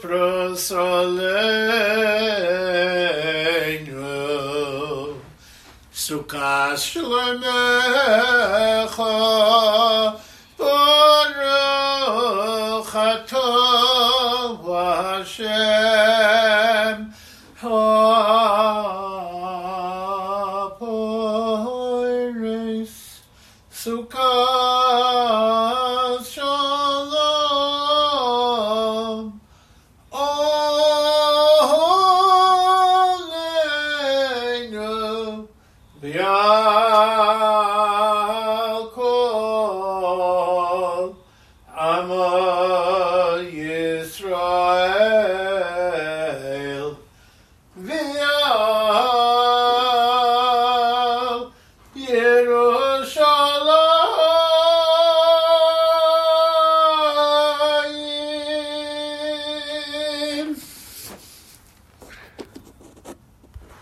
pros aleinu sukas shlemecha baruch atov Hashem ha-poiris sukas The Alcohol Am Yisrael. The